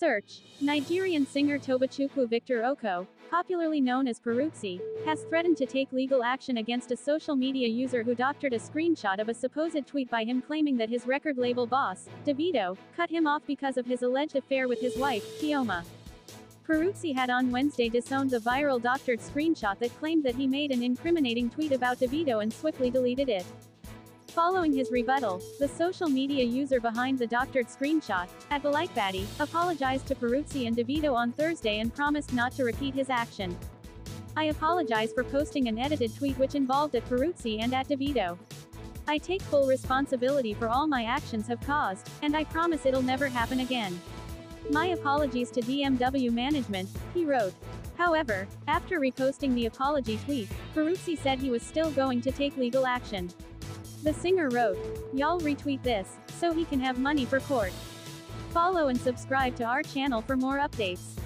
Search. Nigerian singer Tobechukwu Victor Oko, popularly known as Peruzzi, has threatened to take legal action against a social media user who doctored a screenshot of a supposed tweet by him claiming that his record label boss, Davido, cut him off because of his alleged affair with his wife, Chioma. Peruzzi had on Wednesday disowned the viral doctored screenshot that claimed that he made an incriminating tweet about Davido and swiftly deleted it. Following his rebuttal, the social media user behind the doctored screenshot, at Balikbadi, apologized to Peruzzi and Davido on Thursday and promised not to repeat his action. I apologize for posting an edited tweet which involved at Peruzzi and at Davido. I take full responsibility for all my actions have caused, and I promise it'll never happen again. My apologies to DMW management, he wrote. However, after reposting the apology tweet, Peruzzi said he was still going to take legal action. The singer wrote, Y'all retweet this, so he can have money for court. Follow and subscribe to our channel for more updates.